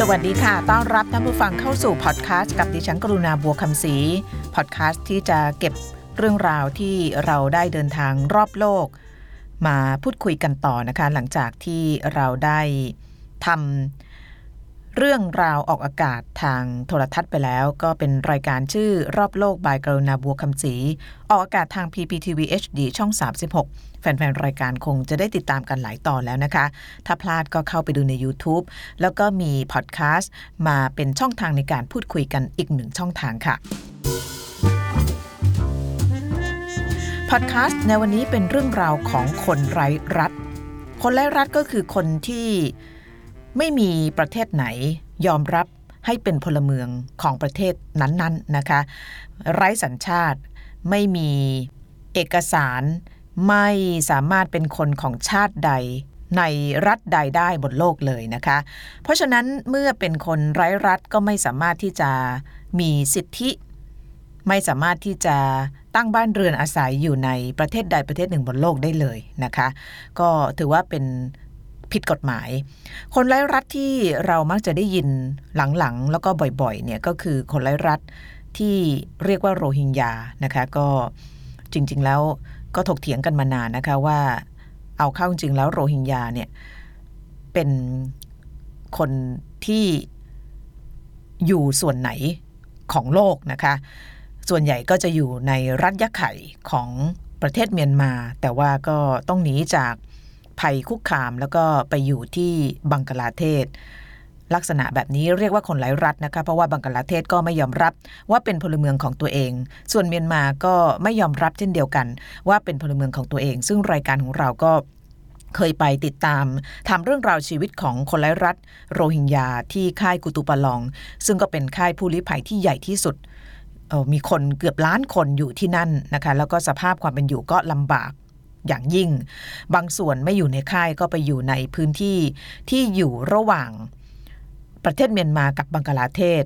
สวัสดีค่ะ ต้อนรับท่านผู้ฟังเข้าสู่พอดแคสต์กับดิฉันกรุณาบัวคำศรีพอดแคสต์ที่จะเก็บเรื่องราวที่เราได้เดินทางรอบโลก มาพูดคุยกันต่อนะคะ หลังจากที่เราได้ทำ เรื่องราวออกอากาศทางโทรทัศน์ไปแล้ว ก็เป็นรายการชื่อรอบโลกบายกรุณาบัวคำศรีออกอากาศทาง PPTV HD ช่อง 36 แฟนๆ รายการคงจะได้ติดตามกันหลายตอนแล้วนะคะ ถ้าพลาดก็เข้าไปดูใน YouTube แล้วก็มีพอดแคสต์มาเป็นช่องทางในการพูดคุยกันอีกหนึ่งช่องทางค่ะพอดแคสต์ในวันนี้เป็นเรื่องราวของคนไร้รัฐ คนไร้รัฐก็คือคนที่ ไม่มีประเทศไหนยอมรับให้เป็นพลเมืองของประเทศนั้นๆนะคะ ไร้สัญชาติไม่มีเอกสาร ไม่สามารถเป็นคนของชาติใดในรัฐใดได้บนโลกเลยนะคะ เพราะฉะนั้นเมื่อเป็นคนไร้รัฐก็ไม่สามารถที่จะมีสิทธิ ไม่สามารถที่จะตั้งบ้านเรือนอาศัยอยู่ในประเทศใดประเทศหนึ่งบนโลกได้เลยนะคะ ก็ถือว่าเป็น ผิดกฎหมาย คนไร้รัฐที่เรามักจะได้ยินหลังๆ แล้วก็บ่อยๆเนี่ยก็คือคนไร้รัฐที่เรียกว่าโรฮิงญานะคะก็จริงๆแล้วก็ถกเถียงกันมานานนะคะว่าเอาเข้าจริงแล้วโรฮิงญาเนี่ยเป็นคนที่อยู่ส่วนไหนของโลกนะคะ ส่วนใหญ่ก็จะอยู่ในรัฐยะไข่ของประเทศเมียนมา แต่ว่าก็ต้องหนีจาก ภัยคุกคาม แล้วก็ไปอยู่ที่บังกลาเทศ ลักษณะแบบนี้เรียกว่าคนไร้รัฐนะคะเพราะว่าบังกลาเทศก็ไม่ยอมรับว่าเป็นพลเมืองของตัวเอง ส่วนเมียนมาก็ไม่ยอมรับเช่นเดียวกัน ว่าเป็นพลเมืองของตัวเอง ซึ่งรายการของเราก็เคยไปติดตามทำเรื่องราวชีวิตของคนไร้รัฐ โรฮิงญาที่ค่ายกุตุปลอง ซึ่งก็เป็นค่ายผู้ลี้ภัยที่ใหญ่ที่สุดมีคนเกือบล้านคนอยู่ที่นั่นนะคะ แล้วก็สภาพความเป็นอยู่ก็ลำบาก อย่างยิ่ง บางส่วนไม่อยู่ในค่ายก็ไปอยู่ในพื้นที่ที่อยู่ระหว่างประเทศเมียนมากับบังกลาเทศ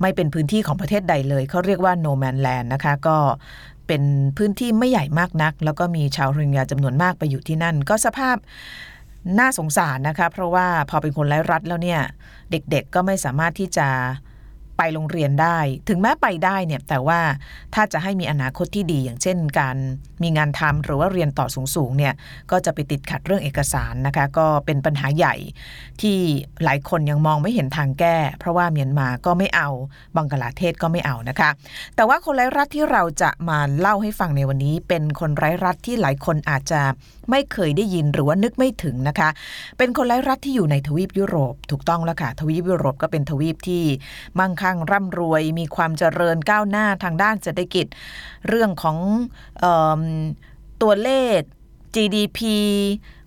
ไม่เป็นพื้นที่ของประเทศใดเลย เขาเรียกว่าโนแมนแลนด์นะคะก็เป็นพื้นที่ไม่ใหญ่มากนัก แล้วก็มีชาวโรฮิงญาจำนวนมากไปอยู่ที่นั่น ก็สภาพน่าสงสารนะคะ เพราะว่าพอเป็นคนไร้รัฐแล้วเนี่ย เด็กๆก็ไม่สามารถที่จะ ไปโรงเรียนได้ ถึงแม้ไปได้เนี่ยแต่ว่าถ้าจะให้มีอนาคตที่ดีอย่างเช่น การมีงานทำหรือว่าเรียนต่อสูงๆเนี่ยก็จะไปติดขัดเรื่องเอกสารนะคะ ก็เป็นปัญหาใหญ่ที่หลายคนยังมองไม่เห็นทางแก้ เพราะว่าเมียนมาก็ไม่เอาบังกลาเทศก็ไม่เอานะคะ แต่ว่าคนไร้รัฐที่เราจะมาเล่าให้ฟังในวันนี้ เป็นคนไร้รัฐที่หลายคนอาจจะไม่เคยได้ยินหรือว่านึกไม่ถึงนะคะ เป็นคนไร้รัฐที่อยู่ในทวีปยุโรป ถูกต้องแล้วค่ะทวีปยุโรปก็เป็นทวีปที่มั่งคั่งร่ำรวย มีความเจริญก้าวหน้าทางด้านเศรษฐกิจ เรื่องของออตัวเลข GDP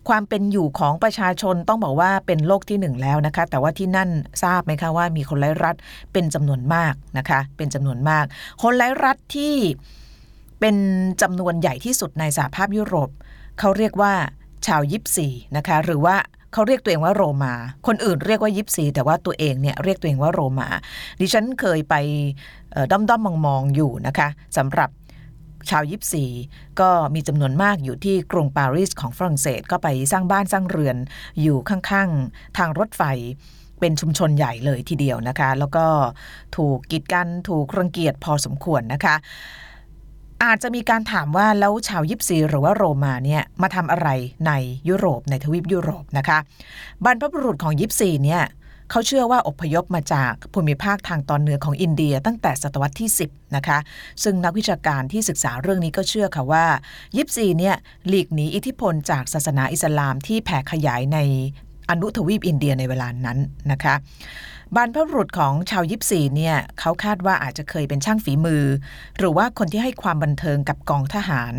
ความเป็นอยู่ของประชาชนต้องบอกว่าเป็นโลกที่หนึ่งแล้วนะคะ แต่ว่าที่นั่นทราบไหมคะว่ามีคนไร้รัฐเป็นจำนวนมากนะคะ เป็นจำนวนมาก คนไร้รัฐที่เป็นจำนวนใหญ่ที่สุดในสหภาพยุโรป เขาเรียกว่าชาวยิปซีนะคะ หรือว่า เขาเรียกตัวเองว่าโรมา คนอื่นเรียกว่ายิปซี แต่ว่าตัวเองเนี่ยเรียกตัวเองว่าโรมา ดิฉันเคยไปด้อมด้อมมองมองอยู่นะคะสำหรับชาวยิปซีก็มีจำนวนมากอยู่ที่กรุงปารีสของฝรั่งเศสก็ไปสร้างบ้านสร้างเรือนอยู่ข้างๆ ทางรถไฟเป็นชุมชนใหญ่เลยทีเดียวนะคะ แล้วก็ถูกกีดกันถูกรังเกียจพอสมควรนะคะ อาจจะมีการถามว่าแล้วชาวยิปซีหรือว่าโรมาเนี่ยมาทำอะไรในยุโรปในทวีปยุโรปนะคะ บรรพบุรุษของยิปซีเนี่ยเขาเชื่อว่าอพยพมาจากภูมิภาคทางตอนเหนือของอินเดียตั้งแต่ศตวรรษที่ 10 นะคะ ซึ่งนักวิชาการที่ศึกษาเรื่องนี้ก็เชื่อค่ะว่า ยิปซีเนี่ยหลีกหนีอิทธิพลจากศาสนาอิสลามที่แผ่ขยายใน อนุทวีปอินเดียในเวลานั้นนะคะบรรพบุรุษของชาวยิปซีเนี่ยเขาคาดว่าอาจจะเคยเป็นช่างฝีมือ หรือว่าคนที่ให้ความบันเทิงกับกองทหาร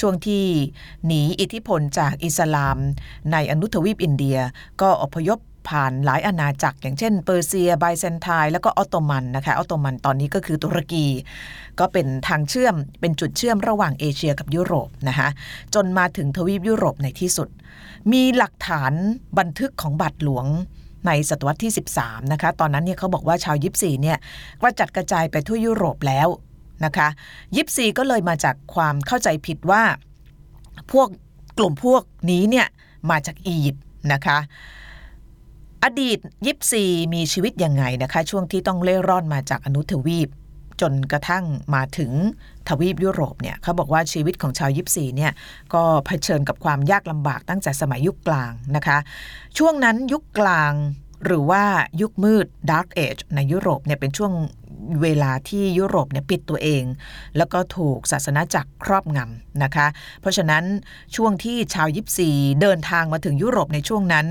ช่วงที่หนีอิทธิพลจากอิสลาม ในอนุทวีปอินเดียก็อพยพ ผ่านหลายอาณาจักร อย่างเช่นเปอร์เซียไบเซนไทแล้วก็ออตโตมันนะคะออตโตมันตอนนี้ก็คือตุรกี ก็เป็นทางเชื่อมเป็นจุดเชื่อมระหว่างเอเชียกับยุโรปนะคะจนมาถึงทวีปยุโรปในที่สุด มีหลักฐานบันทึกของบัตรหลวงในศตวรรษที่ 13 นะคะ ตอนนั้นเนี่ยเขาบอกว่าชาวยิปซีเนี่ยกระจัดกระจายไปทั่วยุโรปแล้วนะคะ ยิปซีก็เลยมาจากความเข้าใจผิดว่าพวกกลุ่มพวกนี้เนี่ยมาจากอียิปต์นะคะ อดีตยิปซีมีชีวิตยังไงนะคะ ช่วงที่ต้องเล่ร่อนมาจากอนุทวีป จนกระทั่งมาถึงทวีปยุโรปเนี่ยเขาบอกว่าชีวิตของชาวยิปซีเนี่ยก็เผชิญกับความยากลำบากตั้งแต่สมัยยุคกลางนะคะ ช่วงนั้นยุคกลางหรือว่ายุคมืด Dark Age ในยุโรปเนี่ยเป็นช่วงเวลาที่ยุโรปเนี่ยปิดตัวเอง แล้วก็ถูกศาสนาจักรครอบงำนะคะ เพราะฉะนั้นช่วงที่ชาวยิปซีเดินทางมาถึงยุโรปในช่วงนั้น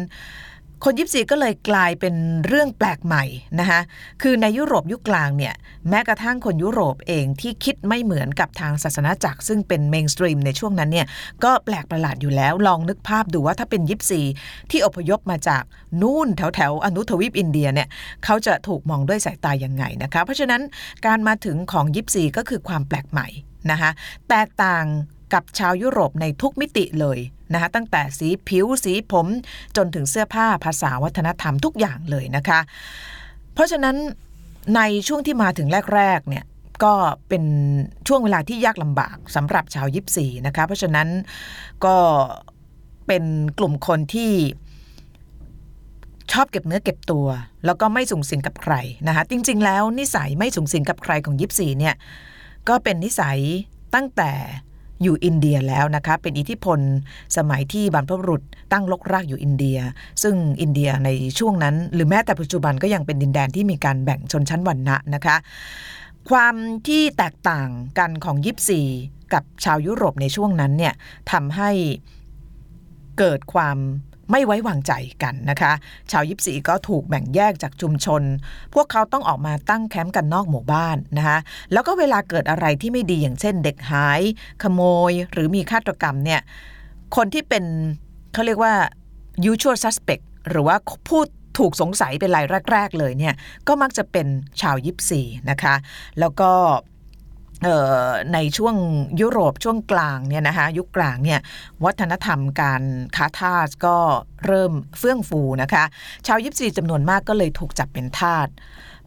คนยิปซีก็เลยกลายเป็นเรื่องแปลกใหม่นะคะคือในยุโรปยุคกลางเนี่ยแม้กระทั่งคนยุโรปเองที่คิดไม่เหมือนกับทางศาสนาจักร ซึ่งเป็น mainstream ในช่วงนั้นเนี่ยก็แปลกประหลาดอยู่แล้ว ลองนึกภาพดูว่าถ้าเป็นยิปซีที่อพยพมาจากนู่นแถวแถวอนุทวีปอินเดียเนี่ยเขาจะถูกมองด้วยสายตายังไงนะคะเพราะฉะนั้นการมาถึงของยิปซีก็คือความแปลกใหม่นะคะแตกต่าง กับชาวยุโรปในทุกมิติเลยนะคะตั้งแต่สีผิวสีผมจนถึงเสื้อผ้าภาษาวัฒนธรรมทุกอย่างเลยนะคะ เพราะฉะนั้นในช่วงที่มาถึงแรกๆเนี่ยก็เป็นช่วงเวลาที่ยากลำบากสำหรับชาวยิปซีนะคะ เพราะฉะนั้นก็เป็นกลุ่มคนที่ชอบเก็บเนื้อเก็บตัว แล้วก็ไม่สูงสิงกับใครนะคะ จริง ๆ แล้วนิสัยไม่สูงสิงกับใครของยิปซีเนี่ยก็เป็นนิสัยตั้งแต่ อยู่อินเดียแล้วนะคะเป็นอิทธิพลสมัยที่บรรพบุรุษตั้งลกรากอยู่อินเดีย ซึ่งอินเดียในช่วงนั้น หรือแม้แต่ปัจจุบันก็ยังเป็นดินแดนที่มีการแบ่งชนชั้นวรรณะนะคะ ความที่แตกต่างกันของยิปซีกับชาวยุโรปในช่วงนั้นเนี่ยทำให้เกิดความ ไม่ไว้วางใจกันนะคะ ชาวยิปซีก็ถูกแบ่งแยกจากชุมชน พวกเขาต้องออกมาตั้งแคมป์กันนอกหมู่บ้านนะคะแล้วก็เวลาเกิดอะไรที่ไม่ดีอย่างเช่น เด็กหาย ขโมย หรือมีฆาตกรรมเนี่ยคนที่เป็นเขาเรียกว่า usual suspect หรือว่าผู้ถูกสงสัยเป็นรายแรก ๆ เลยเนี่ยก็มักจะเป็นชาวยิปซีนะคะ แล้วก็ ในช่วงยุโรปช่วงกลางเนี่ยนะคะยุคกลางเนี่ยวัฒนธรรมการค้าทาสก็เริ่มเฟื่องฟูนะคะ ชาวยิปซีจำนวนมากก็เลยถูกจับเป็นทาส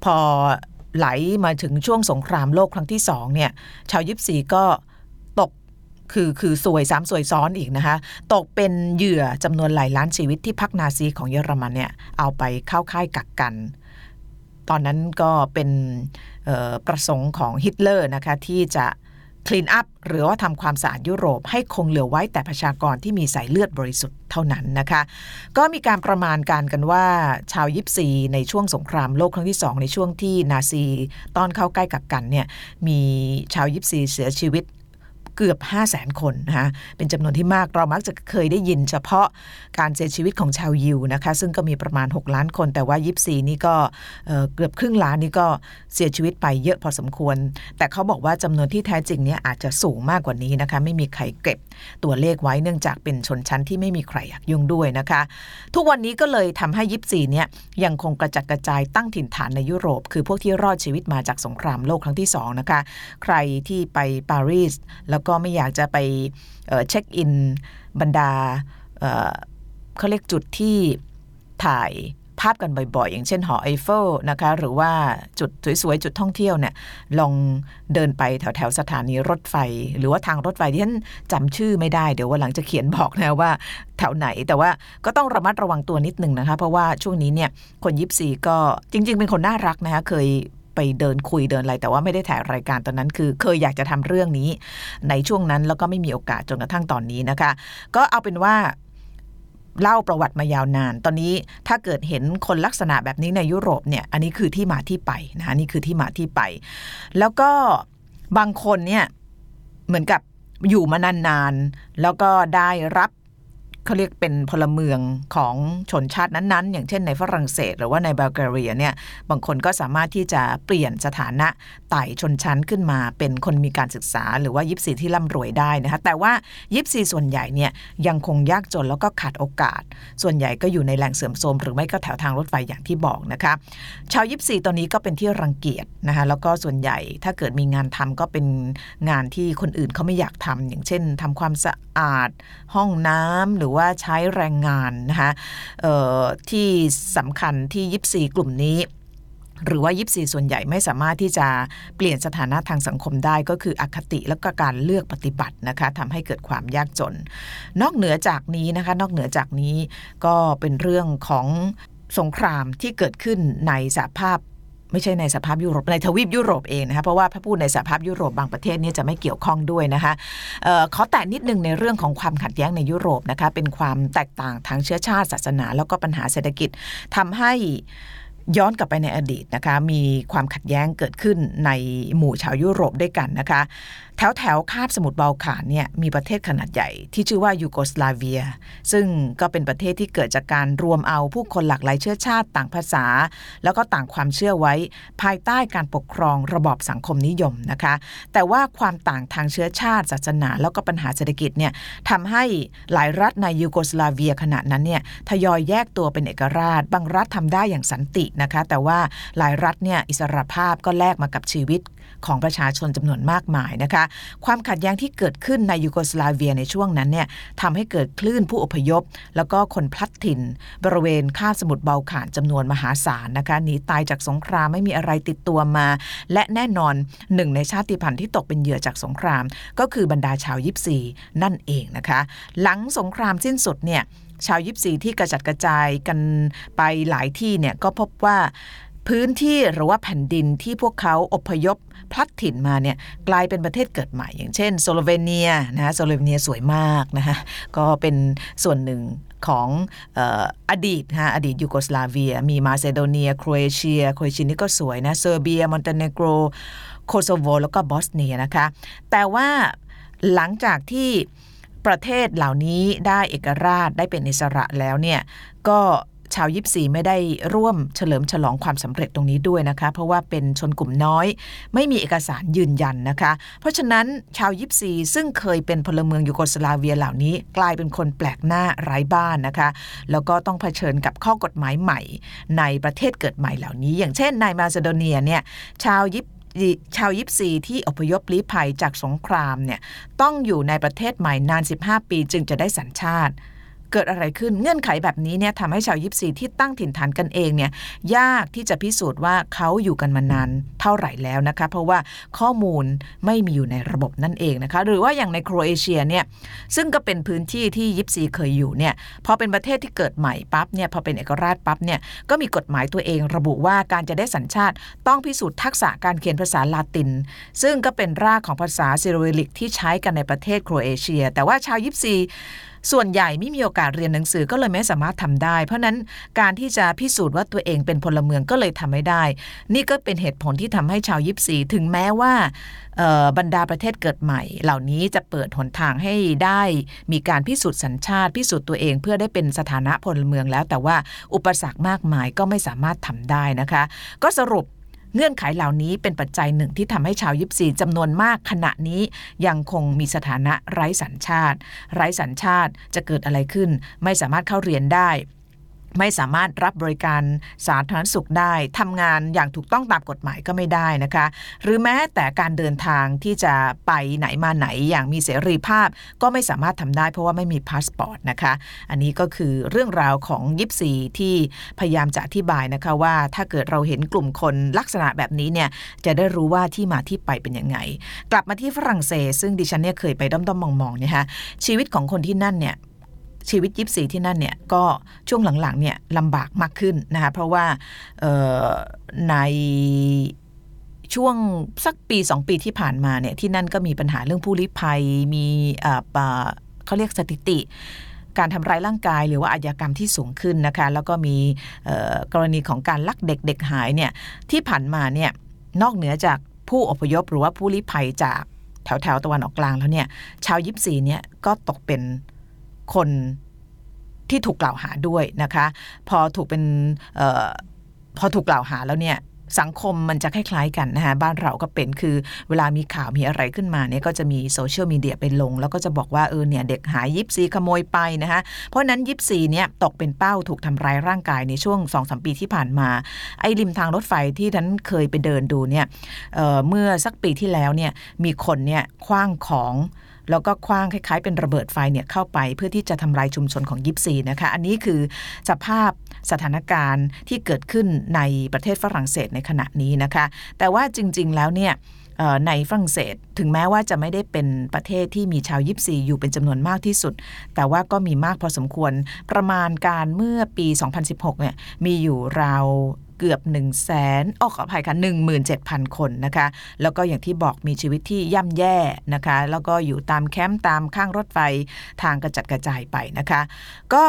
พอไหลมาถึงช่วงสงครามโลกครั้งที่สองเนี่ยชาวยิปซีก็ตกคือคือสวยสามสวยซ้อนอีกนะคะ ตกเป็นเหยื่อจำนวนหลายล้านชีวิตที่พรรคนาซีของเยอรมันเนี่ยเอาไปเข้าค่ายกักกัน ตอนนั้นก็เป็นประสงค์ของฮิตเลอร์นะคะที่จะคลีนอัพหรือว่าทำความสะอาดยุโรป ให้คงเหลือไว้แต่ประชากรที่มีสายเลือดบริสุทธิ์เท่านั้นนะคะ ก็มีการประมาณการกันว่าชาวยิปซีในช่วงสงครามโลกครั้งที่สองในช่วงที่นาซีตอนเข้าใกล้กับกันเนี่ยมีชาวยิปซีเสียชีวิต เกือบ 5 0 0แสนคนนะคะเป็นจำนวนที่มากเรามักจะเคยได้ยินเฉพาะการเสียชีวิตของชาวยิวนะคะซึ่งก็มีประมาณ 6 ล้านคน แต่ว่ายิปซีนี่ก็เกือบครึ่งล้านนี่ก็เสียชีวิตไปเยอะพอสมควร แต่เขาบอกว่าจำนวนที่แท้จริงเนี่ยอาจจะสูงมากกว่านี้นะคะไม่มีใครเก็บตัวเลขไว้เนื่องจากเป็นชนชั้นที่ไม่มีใครอยากยุ่งด้วยนะคะ ทุกวันนี้ก็เลยทำให้ยิปซีเนี่ยยังคงกระจัดกระจายตั้งถิ่นฐานในยุโรป คือพวกที่รอดชีวิตมาจากสงครามโลกครั้งที่2นะคะใครที่ไปปารีสแล้วก็ไม่อยากจะไปเช็คอินบรรดาเขาเรียกจุดที่ถ่ายภาพกันบ่อยๆ อย่างเช่นหอไอเฟลนะคะ หรือว่าจุดสวยๆ จุดท่องเที่ยวเนี่ย ลองเดินไปแถวๆ สถานีรถไฟ หรือว่าทางรถไฟที่ฉันจำชื่อไม่ได้ เดี๋ยววันหลังจะเขียนบอกนะว่าแถวไหน แต่ว่าก็ต้องระมัดระวังตัวนิดนึงนะคะ เพราะว่าช่วงนี้เนี่ย คนยิปซีก็จริง ๆ เป็นคนน่ารักนะคะ เคย ไปเดินคุยเดินอะไร แต่ว่าไม่ได้ถ่ายรายการตอนนั้นคือเคยอยากจะทำเรื่องนี้ ในช่วงนั้นแล้วก็ไม่มีโอกาสจนกระทั่งตอนนี้นะคะ ก็เอาเป็นว่าเล่าประวัติมายาวนาน ตอนนี้ถ้าเกิดเห็นคนลักษณะแบบนี้ในยุโรปเนี่ย อันนี้คือที่มาที่ไปนะคะนี่คือที่มาที่ไป แล้วก็บางคนเนี่ยเหมือนกับอยู่มานานๆ แล้วก็ได้รับ เขาเรียกเป็นพลเมืองของชนชาตินั้นๆ อย่างเช่นในฝรั่งเศส หรือว่าในบัลแกเรียเนี่ยบางคนก็สามารถที่จะเปลี่ยนสถานะไต่ชนชั้นขึ้นมา เป็นคนมีการศึกษา หรือว่ายิปซีที่ร่ำรวยได้นะคะแต่ว่ายิปซีส่วนใหญ่เนี่ยยังคงยากจนแล้วก็ขาดโอกาส ส่วนใหญ่ก็อยู่ในแหล่งเสื่อมโทรมหรือไม่ก็แถวทางรถไฟอย่างที่บอกนะคะชาวยิปซีตอนนี้ก็เป็นที่รังเกียจนะคะแล้วก็ส่วนใหญ่ถ้าเกิดมีงานทำก็เป็นงานที่คนอื่นเขาไม่อยากทำอย่างเช่นทำความสะ อาด ห้องน้ำหรือว่าใช้แรงงานนะคะที่สำคัญที่ยิปซีกลุ่มนี้หรือว่ายิปซีส่วนใหญ่ไม่สามารถที่จะเปลี่ยนสถานะทางสังคมได้ก็คืออคติและก็การเลือกปฏิบัตินะคะทำให้เกิดความยากจน นอกเหนือจากนี้นะคะ นอกเหนือจากนี้ก็เป็นเรื่องของสงครามที่เกิดขึ้นในสหภาพ ไม่ใช่ในสภาพยุโรปในทวีปยุโรปเองนะคะเพราะว่าพระพูดในสภาพยุโรปบางประเทศนี่จะไม่เกี่ยวข้องด้วยนะคะออขอแตะนิดนึงในเรื่องของความขัดแย้งในยุโรปนะคะเป็นความแตกต่างทางเชื้อชาติศาสนา แล้วก็ปัญหาเศรษฐกิจทำให้ ย้อนกลับไปในอดีตนะคะ มีความขัดแย้งเกิดขึ้นในหมู่ชาวยุโรปด้วยกันนะคะ แถวแถวคาบสมุทรบาลข่านเนี่ยมีประเทศขนาดใหญ่ที่ชื่อว่ายูโกสลาเวีย ซึ่งก็เป็นประเทศที่เกิดจากการรวมเอาผู้คนหลากหลายเชื้อชาติต่างภาษา แล้วก็ต่างความเชื่อไว้ ภายใต้การปกครองระบอบสังคมนิยมนะคะ แต่ว่าความต่างทางเชื้อชาติ ศาสนา แล้วก็ปัญหาเศรษฐกิจเนี่ยทำให้หลายรัฐในยูโกสลาเวียขณะนั้นเนี่ยทยอยแยกตัวเป็นเอกราช บางรัฐทำได้อย่างสันตินะคะ แต่ว่าหลายรัฐเนี่ยอิสรภาพก็แลกมากับชีวิตของประชาชนจำนวนมากมายนะคะ ความขัดแย้งที่เกิดขึ้นในยูโกสลาเวียในช่วงนั้นเนี่ยทำให้เกิดคลื่นผู้อพยพ แล้วก็คนพลัดถิ่น บริเวณคาบสมุทรเบาข่านจำนวนมหาศาลนะคะหนีตายจากสงครามไม่มีอะไรติดตัวมา และแน่นอนหนึ่งในชาติพันธุ์ที่ตกเป็นเหยื่อจากสงคราม ก็คือบรรดาชาวยิปซีนั่นเองนะคะ หลังสงครามสิ้นสุดเนี่ย ชาวยิปซีที่กระจัดกระจายกันไปหลายที่เนี่ยก็พบว่าพื้นที่หรือว่าแผ่นดินที่พวกเขาอพยพพลัดถิ่นมาเนี่ยกลายเป็นประเทศเกิดใหม่ อย่างเช่นโซโลเวเนียนะโซโลเวเนียสวยมากนะคะก็เป็นส่วนหนึ่งของอดีตฮะอดีตยูโกสลาเวีย มีมาซิโดเนีย โครเอเชีย โครเอเชียนี่ก็สวยนะเซอร์เบีย มอนเตเนโกร โคโซโว แล้วก็บอสเนียนะคะ แต่ว่าหลังจากที่ ประเทศเหล่านี้ได้เอกราชได้เป็นอิสระแล้วเนี่ยก็ชาวยิปซีไม่ได้ร่วมเฉลิมฉลองความสำเร็จตรงนี้ด้วยนะคะ เพราะว่าเป็นชนกลุ่มน้อย ไม่มีเอกสารยืนยันนะคะ เพราะฉะนั้นชาวยิปซีซึ่งเคยเป็นพลเมืองยูโกสลาเวียเหล่านี้ กลายเป็นคนแปลกหน้าไร้บ้านนะคะ แล้วก็ต้องเผชิญกับข้อกฎหมายใหม่ ในประเทศเกิดใหม่เหล่านี้ อย่างเช่นในมาซิโดเนียเนี่ยชาวยิป ชาวยิปซีที่อพยพลี้ภัยจากสงครามเนี่ยต้องอยู่ในประเทศใหม่นาน 15 ปีจึงจะได้สัญชาติ เกิดอะไรขึ้นเงื่อนไขแบบนี้เนี่ยทำให้ชาวยิปซีที่ตั้งถิ่นฐานกันเองเนี่ยยากที่จะพิสูจน์ว่าเขาอยู่กันมานานเท่าไหร่แล้วนะคะ เพราะว่าข้อมูลไม่มีอยู่ในระบบนั่นเองนะคะ หรือว่าอย่างในโครเอเชียเนี่ยซึ่งก็เป็นพื้นที่ที่ยิปซีเคยอยู่เนี่ยพอเป็นประเทศที่เกิดใหม่ปั๊บเนี่ยพอเป็นเอกราชปั๊บเนี่ยก็มีกฎหมายตัวเองระบุว่าการจะได้สัญชาติต้องพิสูจน์ทักษะการเขียนภาษาลาติน ซึ่งก็เป็นรากของภาษาซิโรลิกที่ใช้กันในประเทศโครเอเชีย แต่ว่าชาวยิปซี ส่วนใหญ่ไม่มีโอกาสเรียนหนังสือก็เลยไม่สามารถทำได้ เพราะนั้นการที่จะพิสูจน์ว่าตัวเองเป็นพลเมืองก็เลยทำไม่ได้ นี่ก็เป็นเหตุผลที่ทำให้ชาวยิปซีถึงแม้ว่าบรรดาประเทศเกิดใหม่ เหล่านี้จะเปิดหนทางให้ได้มีการพิสูจน์สัญชาติ พิสูจน์ตัวเองเพื่อได้เป็นสถานะพลเมืองแล้ว แต่ว่าอุปสรรคมากมายก็ไม่สามารถทำได้นะคะ ก็สรุป เงื่อนไขเหล่านี้เป็นปัจจัยหนึ่งที่ทำให้ชาวยิปซีจำนวนมากขณะนี้ยังคงมีสถานะไร้สัญชาติ ไร้สัญชาติจะเกิดอะไรขึ้น ไม่สามารถเข้าเรียนได้ ไม่สามารถรับบริการสาธารณสุขได้ทำงานอย่างถูกต้องตามกฎหมายก็ไม่ได้นะคะ หรือแม้แต่การเดินทางที่จะไปไหนมาไหนอย่างมีเสรีภาพ ก็ไม่สามารถทำได้เพราะว่าไม่มีพาสปอร์ตนะคะ อันนี้ก็คือเรื่องราวของยิปซีที่พยายามจะอธิบายนะคะว่า ถ้าเกิดเราเห็นกลุ่มคนลักษณะแบบนี้เนี่ยจะได้รู้ว่าที่มาที่ไปเป็นยังไง กลับมาที่ฝรั่งเศส ซึ่งดิฉันเนี่ยเคยไปด้อมๆมองๆเนี่ยฮะชีวิตของคนที่นั่นเนี่ย ชีวิตยิปซีที่นั่นเนี่ยก็ช่วงหลังๆเนี่ยลำบากมากขึ้นนะคะเพราะว่าในช่วงสักปีสองปีที่ผ่านมาเนี่ยที่นั่นก็มีปัญหาเรื่องผู้ลี้ภัยมีเขาเรียกสถิติการทำร้ายร่างกายหรือว่าอาญากรรมที่สูงขึ้นนะคะ แล้วก็มีกรณีของการลักเด็กเด็กหายเนี่ยที่ผ่านมาเนี่ยนอกเหนือจากผู้อพยพหรือว่าผู้ลี้ภัยจากแถวแถวตะวันออกกลางแล้วเนี่ยชาวยิปซีเนี่ยก็ตกเป็น คนที่ถูกกล่าวหาด้วยนะคะ พอถูกเป็นออพอถูกกล่าวหาแล้วเนี่ยสังคมมันจะคล้ายๆกันนะคะบ้านเราก็เป็นคือเวลามีข่าวมีอะไรขึ้นมาเนี่ยก็จะมีโซเชียลมีเดียไปลง แล้วก็จะบอกว่าเออเนี่ยเด็กหายยิปซีขโมยไปนะคะเพราะนั้นยิปซีเนี่ยตกเป็นเป้าถูกทำร้ายร่างกายในช่วง2อสปีที่ผ่านมา ไอ้ริมทางรถไฟที่นั้นเคยไปเดินดูเนี่ยเมื่อสักปีที่แล้วเนี่ยมีคนเนี่ยคว้างของ แล้วก็คว้างคล้ายๆ เป็นระเบิดไฟเนี่ยเข้าไปเพื่อที่จะทำลายชุมชนของยิปซีนะคะ อันนี้คือสภาพสถานการณ์ที่เกิดขึ้นในประเทศฝรั่งเศสในขณะนี้นะคะ แต่ว่าจริง ๆ แล้วเนี่ยในฝรั่งเศสถึงแม้ว่าจะไม่ได้เป็นประเทศที่มีชาวยิปซีอยู่เป็นจำนวนมากที่สุด แต่ว่าก็มีมากพอสมควรประมาณการเมื่อปี 2016 เนี่ยมีอยู่ราว เกือบ1 0 0 0 0แสนออกขออภัยค่ะ17,000 คนนะคะ แล้วก็อย่างที่บอกมีชีวิตที่ย่ำแย่นะคะ แล้วก็อยู่ตามแคมป์ตามข้างรถไฟทางกระจัดกระจายไปนะคะ ก็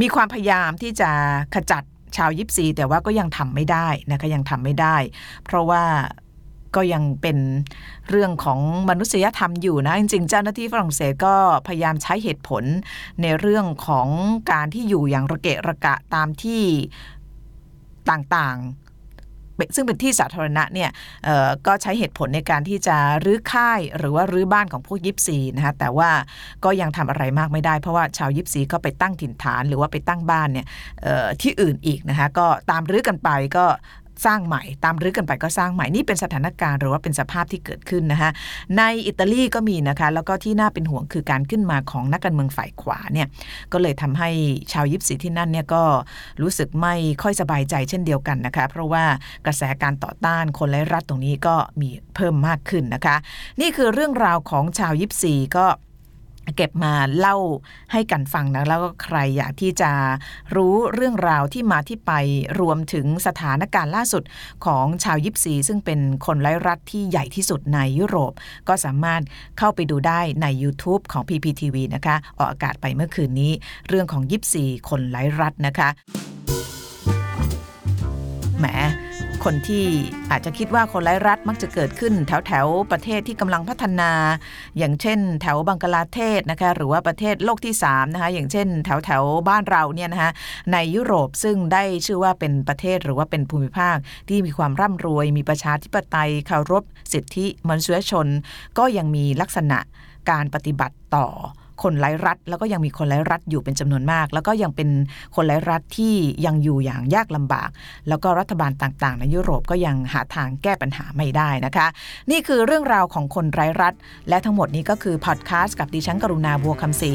มีความพยายามที่จะขจัดชาวยิปซีแต่ว่าก็ยังทำไม่ได้นะคะยังทำไม่ได้ เพราะว่าก็ยังเป็นเรื่องของมนุษยธรรมอยู่นะ จริงๆ เจ้าหน้าที่ฝรั่งเศสก็พยายามใช้เหตุผลในเรื่องของการที่อยู่อย่างระเกะระกะตามที่ ต่างๆ ซึ่งเป็นที่สาธารณะเนี่ยก็ใช้เหตุผลในการที่จะรื้อค่ายหรือว่ารื้อบ้านของพวกยิปซีนะคะแต่ว่าก็ยังทำอะไรมากไม่ได้ เพราะว่าชาวยิปซีก็ไปตั้งถิ่นฐานหรือว่าไปตั้งบ้านเนี่ยที่อื่นอีกนะคะก็ตามรื้อกันไปก็ สร้างใหม่ ตามรื้อกันไปก็สร้างใหม่นี่เป็นสถานการณ์หรือว่าเป็นสภาพที่เกิดขึ้นนะคะในอิตาลีก็มีนะคะ แล้วก็ที่น่าเป็นห่วงคือการขึ้นมาของนักการเมืองฝ่ายขวาเนี่ยก็เลยทำให้ชาวยิปซีที่นั่นเนี่ยก็รู้สึกไม่ค่อยสบายใจเช่นเดียวกันนะคะ เพราะว่ากระแสการต่อต้านคนไร้รัฐตรงนี้ก็มีเพิ่มมากขึ้นนะคะ นี่คือเรื่องราวของชาวยิปซีก็ เก็บมาเล่าให้กันฟังนะแล้วก็ใครอยากที่จะรู้เรื่องราวที่มาที่ไปรวมถึงสถานการณ์ล่าสุดของชาวยิปซี ซึ่งเป็นคนไร้รัฐที่ใหญ่ที่สุดในยุโรป ก็สามารถเข้าไปดูได้ใน YouTube ของ PPTV นะคะ ออกอากาศไปเมื่อคืนนี้ เรื่องของยิปซีคนไร้รัฐนะคะแหม คนที่อาจจะคิดว่าคนไร้รัฐมักจะเกิดขึ้น แถวแถวประเทศที่กำลังพัฒนา อย่างเช่น แถวบังกลาเทศนะคะหรือว่าประเทศโลกที่3นะคะอย่างเช่น แถวแถวบ้านเราเนี่ยนะคะในยุโรปซึ่งได้ชื่อว่าเป็นประเทศหรือว่าเป็นภูมิภาคที่มีความร่ำรวย มีประชาธิปไตยเคารพสิทธิมนุษยชน ก็ยังมีลักษณะการปฏิบัติต่อ คนไร้รัฐ แล้วก็ยังมีคนไร้รัฐอยู่เป็นจำนวนมาก แล้วก็ยังเป็นคนไร้รัฐที่ยังอยู่อย่างยากลำบาก แล้วก็รัฐบาลต่างๆ ในยุโรปก็ยังหาทางแก้ปัญหาไม่ได้นะคะ นี่คือเรื่องราวของคนไร้รัฐ และทั้งหมดนี้ก็คือพอดแคสต์กับดิฉันกรุณาบัวคำศรี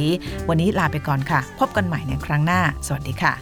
วันนี้ลาไปก่อนค่ะ พบกันใหม่ในครั้งหน้า สวัสดีค่ะ